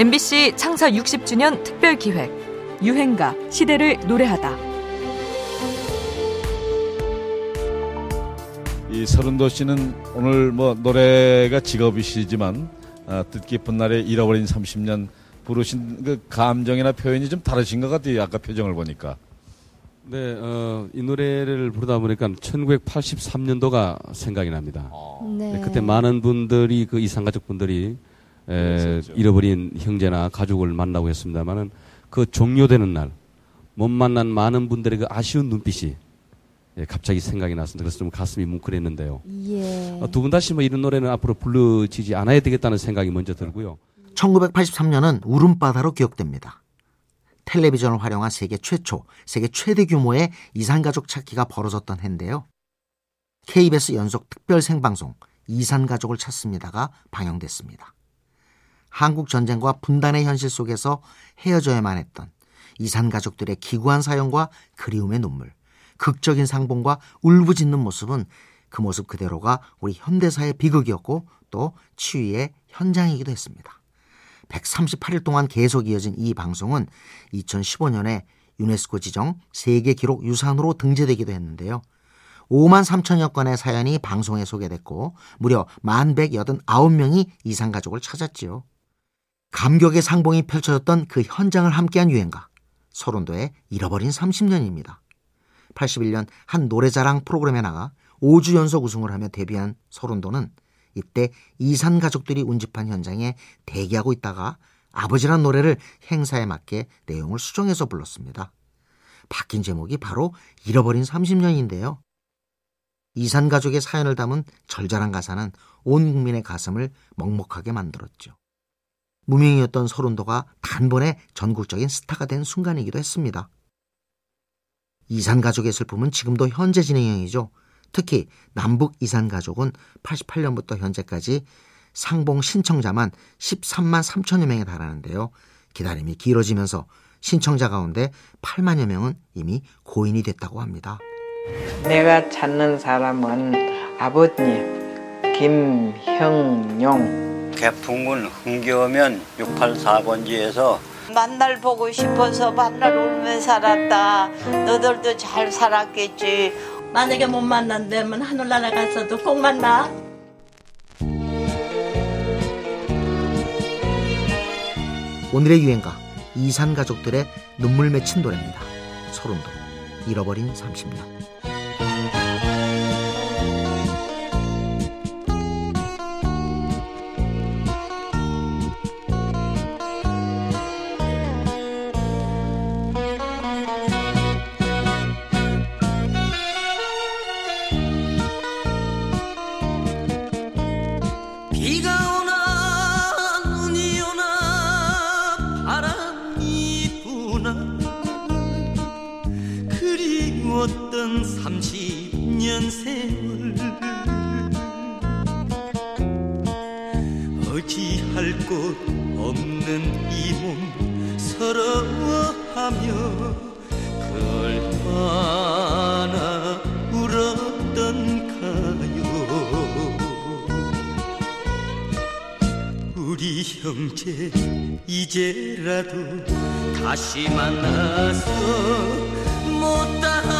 MBC 창사 60주년 특별 기획 유행가 시대를 노래하다. 이 서른도 씨는 오늘 뭐 노래가 직업이시지만 아, 뜻깊은 날에 잃어버린 30년 부르신 그 감정이나 표현이 좀 다르신 것 같아요. 아까 표정을 보니까. 네, 어, 이 노래를 부르다 보니까 1983년도가 생각이 납니다. 네. 네, 그때 많은 분들이 그 이산가족 분들이 에, 잃어버린 형제나 가족을 만나고 했습니다만은 그 종료되는 날 못 만난 많은 분들의 그 아쉬운 눈빛이 예, 갑자기 생각이 났습니다. 그래서 좀 가슴이 뭉클했는데요. 예. 어, 두분 다시 뭐 이런 노래는 앞으로 불러지지 않아야 되겠다는 생각이 먼저 들고요. 1983년은 울음바다로 기억됩니다. 텔레비전을 활용한 세계 최초, 세계 최대 규모의 이산가족 찾기가 벌어졌던 해인데요. KBS 연속 특별 생방송 이산가족을 찾습니다가 방영됐습니다. 한국 전쟁과 분단의 현실 속에서 헤어져야만 했던 이산 가족들의 기구한 사연과 그리움의 눈물, 극적인 상봉과 울부짖는 모습은 그 모습 그대로가 우리 현대사의 비극이었고 또 치유의 현장이기도 했습니다. 138일 동안 계속 이어진 이 방송은 2015년에 유네스코 지정 세계 기록 유산으로 등재되기도 했는데요. 5만 3천여 건의 사연이 방송에 소개됐고 무려 1,189명이 이산 가족을 찾았지요. 감격의 상봉이 펼쳐졌던 그 현장을 함께한 유행가 소론도의 잃어버린 30년입니다. 81년 한 노래자랑 프로그램에 나가 5주 연속 우승을 하며 데뷔한 소론도는 이때 이산 가족들이 운집한 현장에 대기하고 있다가 아버지란 노래를 행사에 맞게 내용을 수정해서 불렀습니다. 바뀐 제목이 바로 잃어버린 30년인데요. 이산 가족의 사연을 담은 절절한 가사는 온 국민의 가슴을 먹먹하게 만들었죠. 무명이었던 소론도가 단번에 전국적인 스타가 된 순간이기도 했습니다. 이산 가족의 슬픔은 지금도 현재 진행형이죠. 특히 남북 이산 가족은 88년부터 현재까지 상봉 신청자만 13만 3천여 명에 달하는데요. 기다림이 길어지면서 신청자 가운데 8만여 명은 이미 고인이 됐다고 합니다. 내가 찾는 사람은 아버님 김형용 개풍군 흥겨우면 684번지에서 만날 보고 싶어서 만날 울며 살았다. 너들도 잘 살았겠지. 만약에 못 만난다면 하늘나라 가서도 꼭 만나. 오늘의 유행가 이산 가족들의 눈물 맺힌 노래입니다. 소름도 잃어버린 30년. 그리웠던 30년 세월. 어찌할 곳 없는 이 몸 서러워하며 얼마나 울었던가요. 우리 형제 이제라도 다시 만나서 못다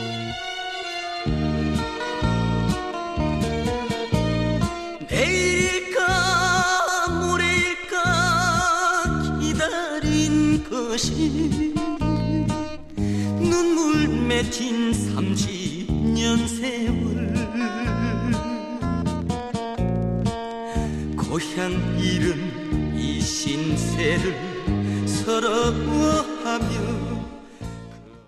기다린 것이 눈물 맺힌 30년 세월. 고향 잃은 이 신세를 서러워하며